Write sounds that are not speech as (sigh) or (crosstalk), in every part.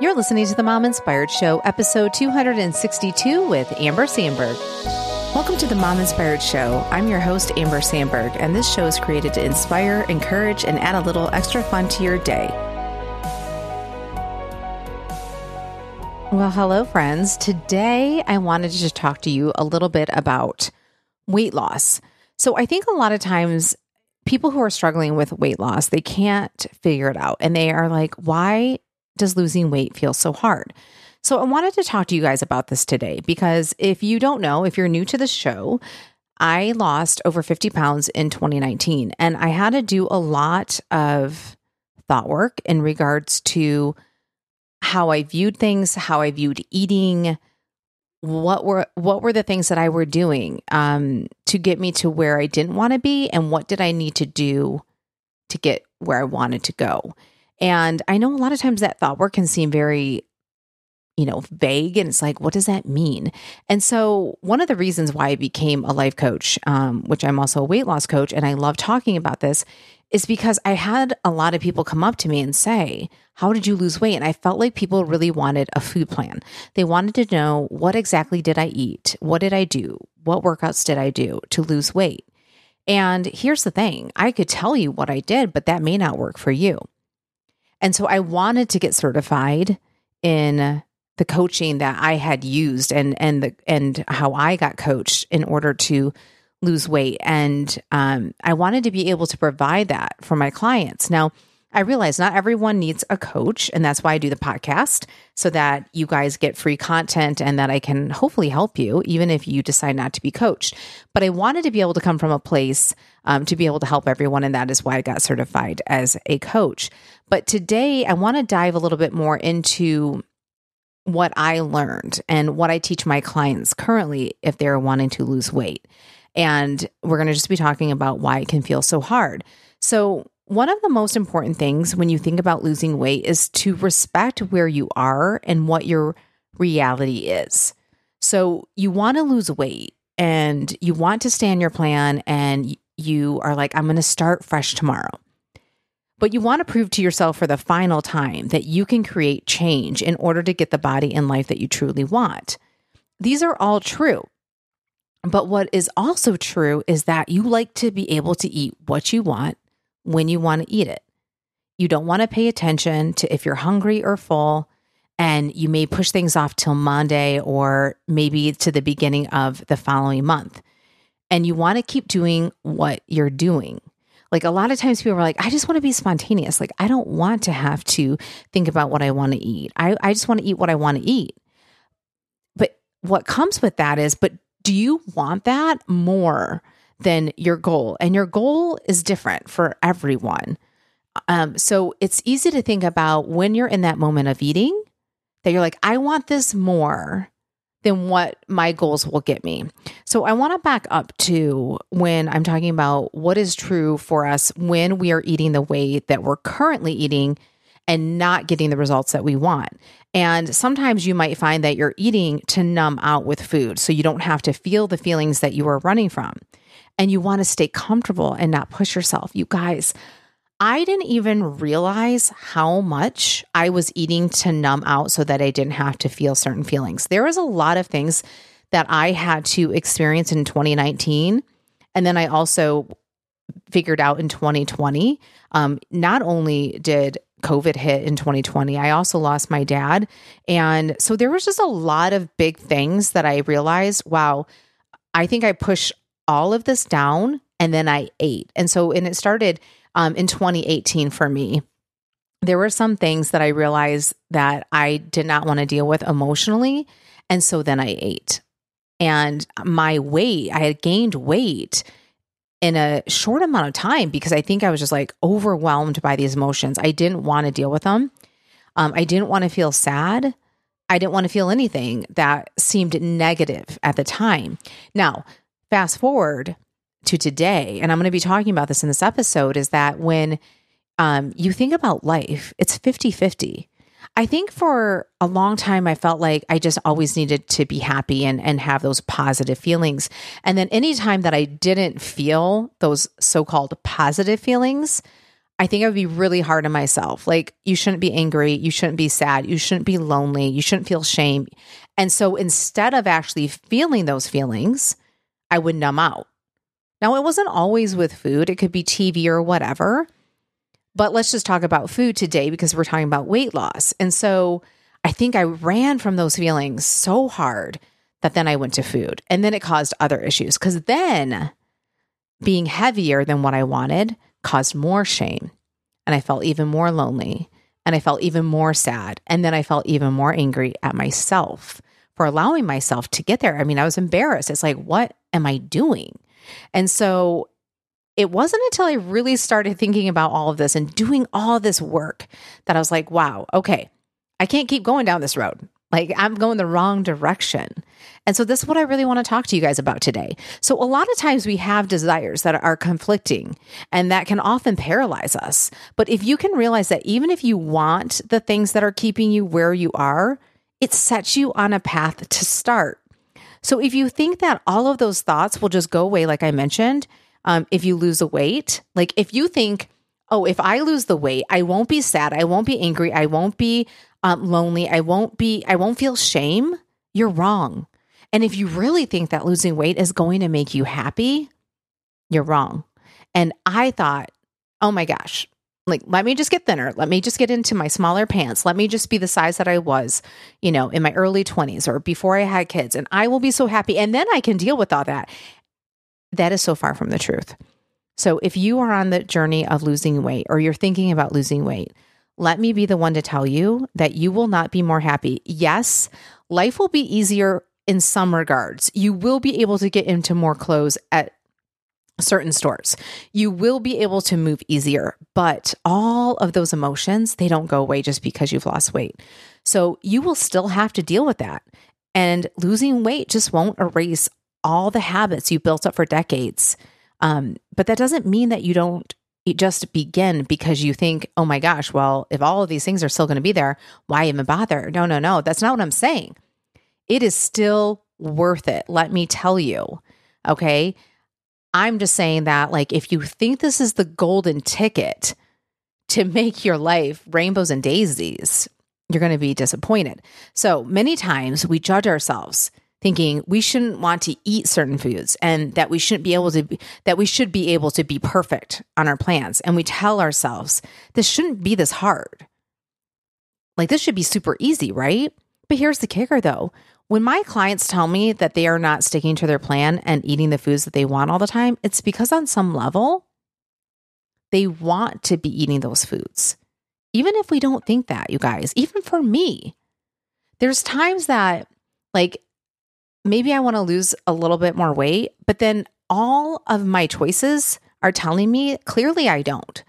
You're listening to the Mom Inspired Show, episode 262 with Amber Sandberg. Welcome to the Mom Inspired Show. I'm your host, Amber Sandberg, and this show is created to inspire, encourage, and add a little extra fun to your day. Well, hello, friends. Today, I wanted to talk to you a little bit about weight loss. So, I think a lot of times people who are struggling with weight loss, they can't figure it out. And they are like, why does losing weight feel so hard? So I wanted to talk to you guys about this today because if you don't know, if you're new to the show, I lost over 50 pounds in 2019 and I had to do a lot of thought work in regards to how I viewed things, how I viewed eating, what were what were the things that I were doing um, to get me to where I didn't want to be, and what did I need to do to get where I wanted to go. And I know a lot of times that thought work can seem very, you know, vague, and it's like, what does that mean? And so, one of the reasons why I became a life coach, um, which I'm also a weight loss coach, and I love talking about this, is because I had a lot of people come up to me and say, How did you lose weight? And I felt like people really wanted a food plan. They wanted to know what exactly did I eat? What did I do? What workouts did I do to lose weight? And here's the thing I could tell you what I did, but that may not work for you. And so I wanted to get certified in the coaching that I had used and and the and how I got coached in order to lose weight. And um, I wanted to be able to provide that for my clients. Now, I realize not everyone needs a coach, and that's why I do the podcast so that you guys get free content and that I can hopefully help you, even if you decide not to be coached. But I wanted to be able to come from a place um, to be able to help everyone, and that is why I got certified as a coach. But today, I want to dive a little bit more into what I learned and what I teach my clients currently if they're wanting to lose weight. And we're going to just be talking about why it can feel so hard. So, one of the most important things when you think about losing weight is to respect where you are and what your reality is. So, you want to lose weight and you want to stay on your plan, and you are like, I'm going to start fresh tomorrow. But you want to prove to yourself for the final time that you can create change in order to get the body and life that you truly want. These are all true. But what is also true is that you like to be able to eat what you want when you want to eat it. You don't want to pay attention to if you're hungry or full, and you may push things off till Monday or maybe to the beginning of the following month. And you want to keep doing what you're doing. Like a lot of times people are like, I just want to be spontaneous. Like, I don't want to have to think about what I want to eat. I, I just want to eat what I want to eat. But what comes with that is, but do you want that more than your goal? And your goal is different for everyone. Um, so it's easy to think about when you're in that moment of eating that you're like, I want this more than what my goals will get me. So I want to back up to when I'm talking about what is true for us when we are eating the way that we're currently eating and not getting the results that we want. And sometimes you might find that you're eating to numb out with food so you don't have to feel the feelings that you are running from. And you want to stay comfortable and not push yourself. You guys, I didn't even realize how much I was eating to numb out so that I didn't have to feel certain feelings. There was a lot of things that I had to experience in 2019. And then I also figured out in 2020. Um, not only did COVID hit in 2020. I also lost my dad. And so there was just a lot of big things that I realized wow, I think I pushed all of this down and then I ate. And so, and it started um, in 2018 for me. There were some things that I realized that I did not want to deal with emotionally. And so then I ate. And my weight, I had gained weight in a short amount of time because I think I was just like overwhelmed by these emotions. I didn't want to deal with them. Um, I didn't want to feel sad. I didn't want to feel anything that seemed negative at the time. Now, fast forward to today, and I'm going to be talking about this in this episode, is that when um, you think about life, it's 50 50. I think for a long time, I felt like I just always needed to be happy and, and have those positive feelings. And then anytime that I didn't feel those so called positive feelings, I think I would be really hard on myself. Like, you shouldn't be angry. You shouldn't be sad. You shouldn't be lonely. You shouldn't feel shame. And so instead of actually feeling those feelings, I would numb out. Now, it wasn't always with food, it could be TV or whatever. But let's just talk about food today because we're talking about weight loss. And so I think I ran from those feelings so hard that then I went to food. And then it caused other issues because then being heavier than what I wanted caused more shame. And I felt even more lonely. And I felt even more sad. And then I felt even more angry at myself for allowing myself to get there. I mean, I was embarrassed. It's like, what am I doing? And so it wasn't until I really started thinking about all of this and doing all this work that I was like, wow, okay, I can't keep going down this road. Like I'm going the wrong direction. And so this is what I really want to talk to you guys about today. So a lot of times we have desires that are conflicting and that can often paralyze us. But if you can realize that even if you want the things that are keeping you where you are, it sets you on a path to start. So if you think that all of those thoughts will just go away, like I mentioned, um, if you lose a weight, like if you think, oh, if I lose the weight, I won't be sad, I won't be angry, I won't be um, lonely, I won't be, I won't feel shame, you're wrong. And if you really think that losing weight is going to make you happy, you're wrong. And I thought, oh my gosh, like let me just get thinner. Let me just get into my smaller pants. Let me just be the size that i was you know in my early 20s or before i had kids. And i will be so happy. And then i can deal with all that. That is so far from the truth. So if you are on the journey of losing weight or you're thinking about losing weight let me be the one to tell you that you will not be more happy. Yes life will be easier in some regards. You will be able to get into more clothes at certain stores. You will be able to move easier, but all of those emotions, they don't go away just because you've lost weight. So you will still have to deal with that. And losing weight just won't erase all the habits you built up for decades. Um, but that doesn't mean that you don't just begin because you think, oh my gosh, well, if all of these things are still going to be there, why even bother? No, no, no. That's not what I'm saying. It is still worth it. Let me tell you. Okay. I'm just saying that, like, if you think this is the golden ticket to make your life rainbows and daisies, you're going to be disappointed. So many times we judge ourselves thinking we shouldn't want to eat certain foods and that we shouldn't be able to be, that we should be able to be perfect on our plans. And we tell ourselves this shouldn't be this hard. Like this should be super easy right? But here's the kicker though when my clients tell me that they are not sticking to their plan and eating the foods that they want all the time, it's because on some level, they want to be eating those foods. Even if we don't think that, you guys, even for me, there's times that, like, maybe I want to lose a little bit more weight, but then all of my choices are telling me clearly I don't.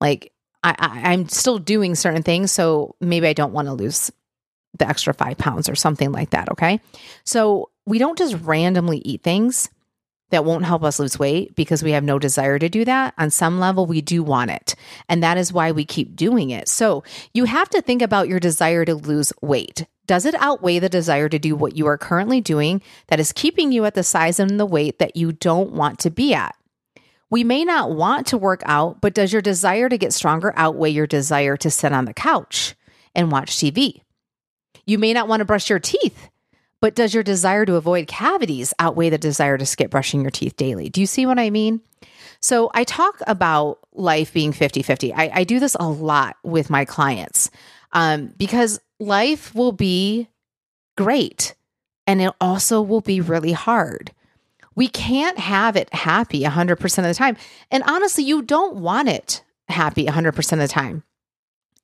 Like, I, I, am still doing certain things, so maybe I don't want to lose the extra five pounds or something like that. Okay. So we don't just randomly eat things that won't help us lose weight because we have no desire to do that. On some level, we do want it. And that is why we keep doing it. So you have to think about your desire to lose weight. Does it outweigh the desire to do what you are currently doing that is keeping you at the size and the weight that you don't want to be at? We may not want to work out, but does your desire to get stronger outweigh your desire to sit on the couch and watch TV? You may not want to brush your teeth, but does your desire to avoid cavities outweigh the desire to skip brushing your teeth daily? Do you see what I mean? So I talk about life being 50 50. I, I, do this a lot with my clients um, because life will be great and it also will be really hard. We can't have it happy 100% of the time. And honestly, you don't want it happy 100% of the time.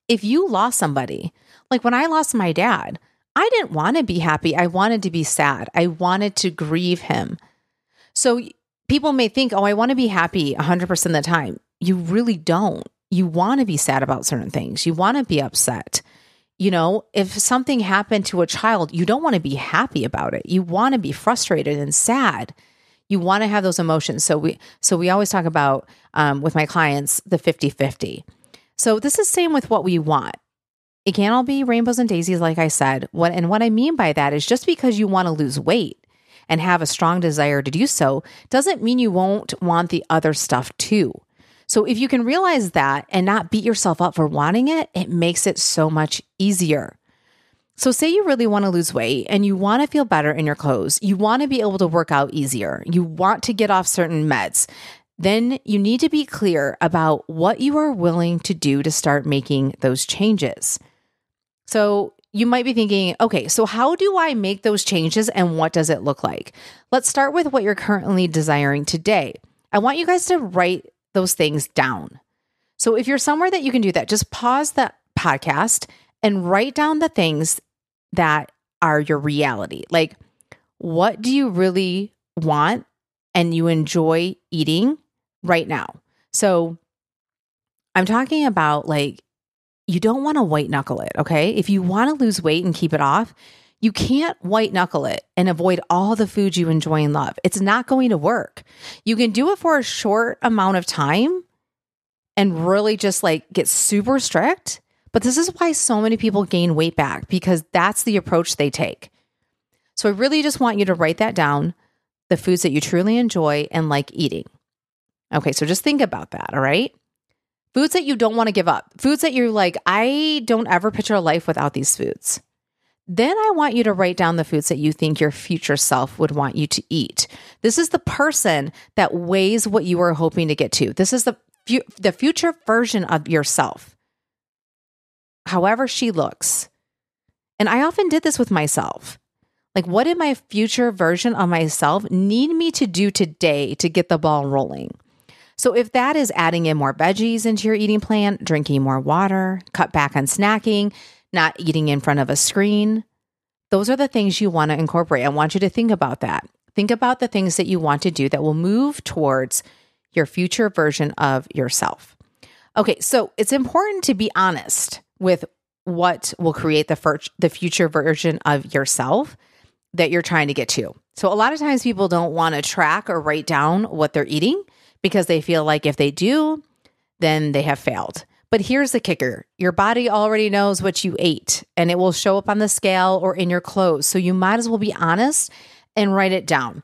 If you lost somebody, like when I lost my dad, I didn't want to be happy. I wanted to be sad. I wanted to grieve him. So people may think, oh, I want to be happy 100% of the time. You really don't. You want to be sad about certain things, you want to be upset. You know, if something happened to a child, you don't want to be happy about it. You want to be frustrated and sad. You want to have those emotions. So we so we always talk about um, with my clients the 50-50. So this is same with what we want. It can't all be rainbows and daisies, like I said. What and what I mean by that is just because you want to lose weight and have a strong desire to do so doesn't mean you won't want the other stuff too. So if you can realize that and not beat yourself up for wanting it, it makes it so much easier. So, say you really want to lose weight and you want to feel better in your clothes, you want to be able to work out easier, you want to get off certain meds, then you need to be clear about what you are willing to do to start making those changes. So, you might be thinking, okay, so how do I make those changes and what does it look like? Let's start with what you're currently desiring today. I want you guys to write those things down. So, if you're somewhere that you can do that, just pause the podcast and write down the things that are your reality. Like, what do you really want and you enjoy eating right now? So, I'm talking about like, you don't want to white knuckle it, okay? If you want to lose weight and keep it off, you can't white knuckle it and avoid all the foods you enjoy and love. It's not going to work. You can do it for a short amount of time and really just like get super strict but this is why so many people gain weight back because that's the approach they take. So I really just want you to write that down the foods that you truly enjoy and like eating. Okay, so just think about that, all right? Foods that you don't want to give up, foods that you're like, I don't ever picture a life without these foods. Then I want you to write down the foods that you think your future self would want you to eat. This is the person that weighs what you are hoping to get to. This is the fu- the future version of yourself however she looks. And I often did this with myself. Like, what did my future version of myself need me to do today to get the ball rolling? So, if that is adding in more veggies into your eating plan, drinking more water, cut back on snacking, not eating in front of a screen, those are the things you want to incorporate. I want you to think about that. Think about the things that you want to do that will move towards your future version of yourself. Okay, so it's important to be honest with what will create the fir- the future version of yourself that you're trying to get to. So a lot of times people don't want to track or write down what they're eating because they feel like if they do, then they have failed. But here's the kicker. Your body already knows what you ate and it will show up on the scale or in your clothes. So you might as well be honest and write it down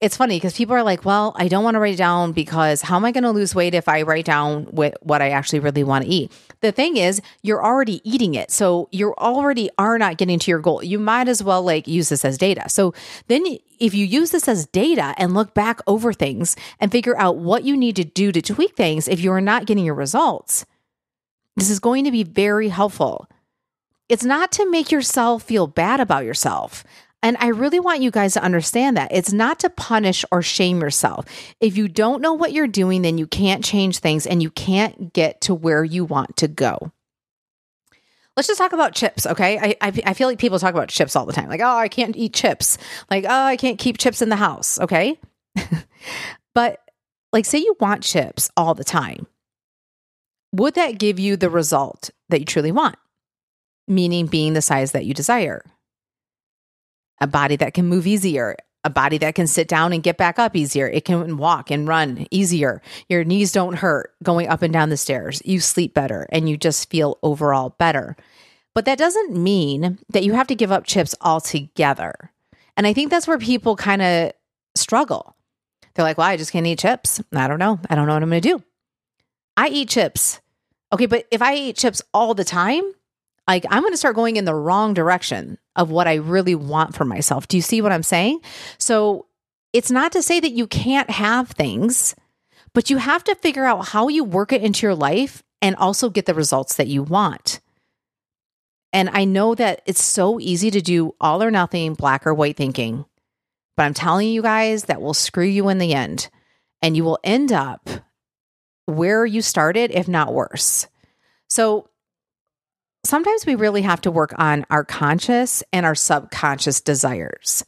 it's funny because people are like, well, I don't want to write it down because how am I going to lose weight if I write down what, I actually really want to eat? The thing is, you're already eating it. So you already are not getting to your goal. You might as well like use this as data. So then if you use this as data and look back over things and figure out what you need to do to tweak things if you're not getting your results, this is going to be very helpful. It's not to make yourself feel bad about yourself. And I really want you guys to understand that it's not to punish or shame yourself. If you don't know what you're doing, then you can't change things and you can't get to where you want to go. Let's just talk about chips, okay? I, I, I feel like people talk about chips all the time. Like, oh, I can't eat chips. Like, oh, I can't keep chips in the house, okay? (laughs) but like, say you want chips all the time. Would that give you the result that you truly want? Meaning being the size that you desire a body that can move easier, a body that can sit down and get back up easier. It can walk and run easier. Your knees don't hurt going up and down the stairs. You sleep better and you just feel overall better. But that doesn't mean that you have to give up chips altogether. And I think that's where people kind of struggle. They're like, well, I just can't eat chips. I don't know. I don't know what I'm going to do. I eat chips. Okay, but if I eat chips all the time, like I'm going to start going in the wrong direction of what I really want for myself. Do you see what I'm saying? So it's not to say that you can't have things, but you have to figure out how you work it into your life and also get the results that you want. And I know that it's so easy to do all or nothing, black or white thinking, but I'm telling you guys that will screw you in the end. And you will end up where you started, if not worse. So sometimes we really have to work on our conscious and our subconscious desires.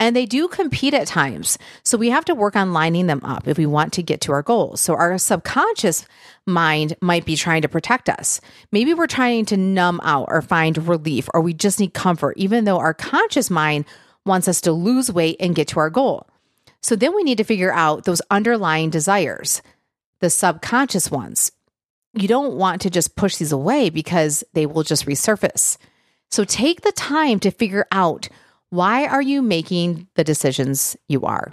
And they do compete at times. So we have to work on lining them up if we want to get to our goals. So our subconscious mind might be trying to protect us. Maybe we're trying to numb out or find relief, or we just need comfort, even though our conscious mind wants us to lose weight and get to our goal. So then we need to figure out those underlying desires, the subconscious ones you don't want to just push these away because they will just resurface. So take the time to figure out why are you making the decisions you are?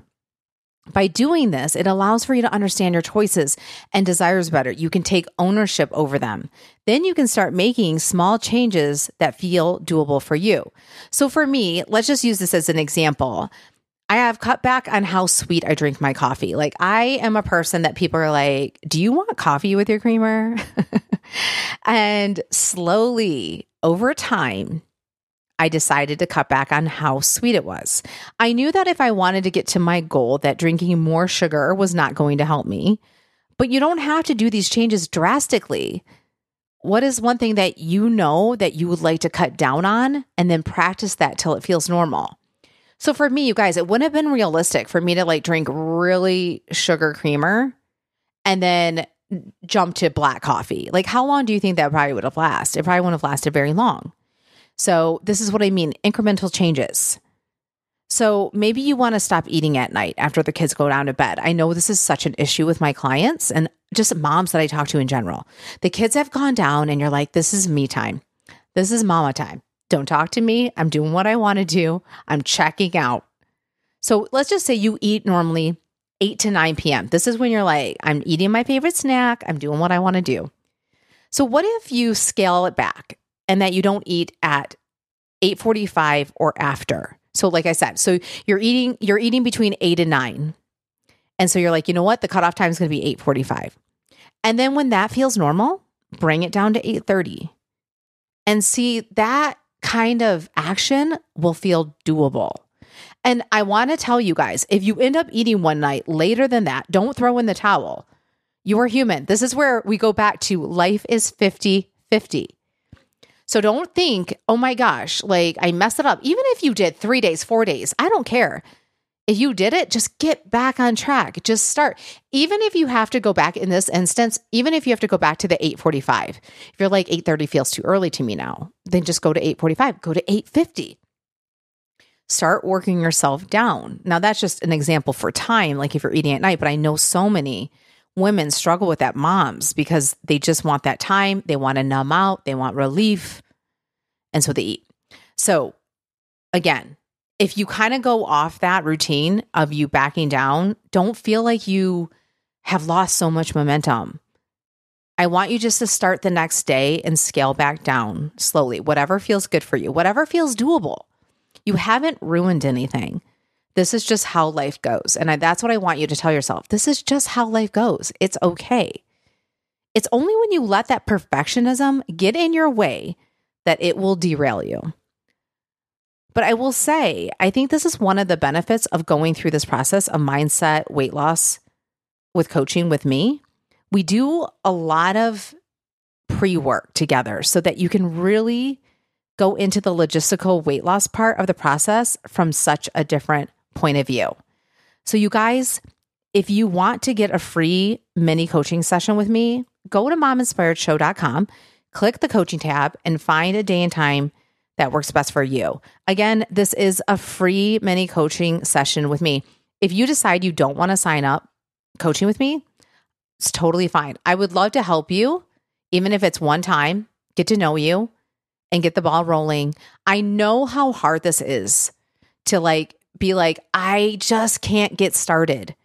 By doing this, it allows for you to understand your choices and desires better. You can take ownership over them. Then you can start making small changes that feel doable for you. So for me, let's just use this as an example. I have cut back on how sweet I drink my coffee. Like, I am a person that people are like, Do you want coffee with your creamer? (laughs) and slowly over time, I decided to cut back on how sweet it was. I knew that if I wanted to get to my goal, that drinking more sugar was not going to help me. But you don't have to do these changes drastically. What is one thing that you know that you would like to cut down on and then practice that till it feels normal? So for me, you guys, it wouldn't have been realistic for me to like drink really sugar creamer and then jump to black coffee. Like, how long do you think that probably would have lasted? It probably wouldn't have lasted very long. So, this is what I mean incremental changes. So, maybe you want to stop eating at night after the kids go down to bed. I know this is such an issue with my clients and just moms that I talk to in general. The kids have gone down, and you're like, this is me time. This is mama time. Don't talk to me. I'm doing what I want to do. I'm checking out. So let's just say you eat normally 8 to 9 p.m. This is when you're like, I'm eating my favorite snack. I'm doing what I want to do. So what if you scale it back and that you don't eat at 8:45 or after? So like I said, so you're eating you're eating between 8 and 9. And so you're like, you know what? The cutoff time is going to be 8:45. And then when that feels normal, bring it down to 8:30. And see that kind of action will feel doable. And I want to tell you guys if you end up eating one night later than that, don't throw in the towel. You are human. This is where we go back to life is 50 50. So don't think, oh my gosh, like I messed it up. Even if you did three days, four days, I don't care. If you did it, just get back on track. Just start. Even if you have to go back in this instance, even if you have to go back to the 845, if you're like 830 feels too early to me now, then just go to 845, go to 850. Start working yourself down. Now that's just an example for time, like if you're eating at night, but I know so many women struggle with that moms because they just want that time. They want to numb out, they want relief. And so they eat. So again, if you kind of go off that routine of you backing down, don't feel like you have lost so much momentum. I want you just to start the next day and scale back down slowly, whatever feels good for you, whatever feels doable. You haven't ruined anything. This is just how life goes. And I, that's what I want you to tell yourself. This is just how life goes. It's okay. It's only when you let that perfectionism get in your way that it will derail you. But I will say, I think this is one of the benefits of going through this process of mindset weight loss with coaching with me. We do a lot of pre work together so that you can really go into the logistical weight loss part of the process from such a different point of view. So, you guys, if you want to get a free mini coaching session with me, go to mominspiredshow.com, click the coaching tab, and find a day and time that works best for you. Again, this is a free mini coaching session with me. If you decide you don't want to sign up coaching with me, it's totally fine. I would love to help you, even if it's one time, get to know you and get the ball rolling. I know how hard this is to like be like, I just can't get started.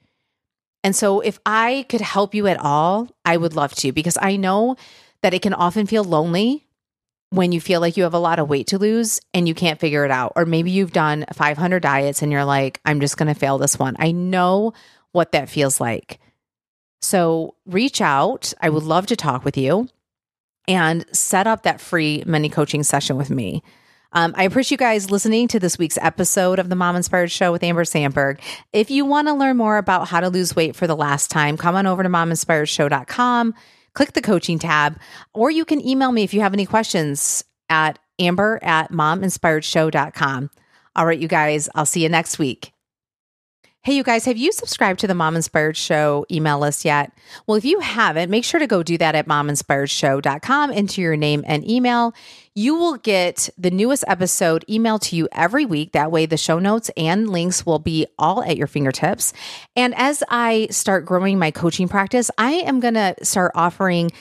And so if I could help you at all, I would love to because I know that it can often feel lonely when you feel like you have a lot of weight to lose and you can't figure it out. Or maybe you've done 500 diets and you're like, I'm just going to fail this one. I know what that feels like. So reach out. I would love to talk with you and set up that free mini coaching session with me. Um, I appreciate you guys listening to this week's episode of the Mom Inspired Show with Amber Sandberg. If you want to learn more about how to lose weight for the last time, come on over to mominspiredshow.com click the coaching tab, or you can email me if you have any questions at amber at mominspiredshow.com. All right, you guys, I'll see you next week. Hey, you guys, have you subscribed to the Mom Inspired Show email list yet? Well, if you haven't, make sure to go do that at mominspiredshow.com, enter your name and email. You will get the newest episode emailed to you every week. That way, the show notes and links will be all at your fingertips. And as I start growing my coaching practice, I am going to start offering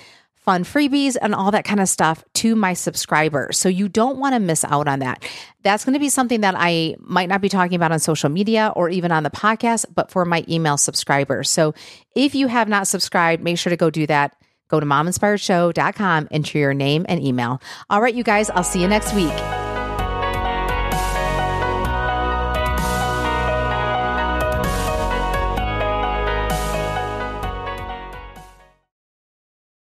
fun freebies and all that kind of stuff to my subscribers. So you don't want to miss out on that. That's going to be something that I might not be talking about on social media or even on the podcast, but for my email subscribers. So if you have not subscribed, make sure to go do that. Go to mominspiredshow.com, enter your name and email. All right, you guys, I'll see you next week.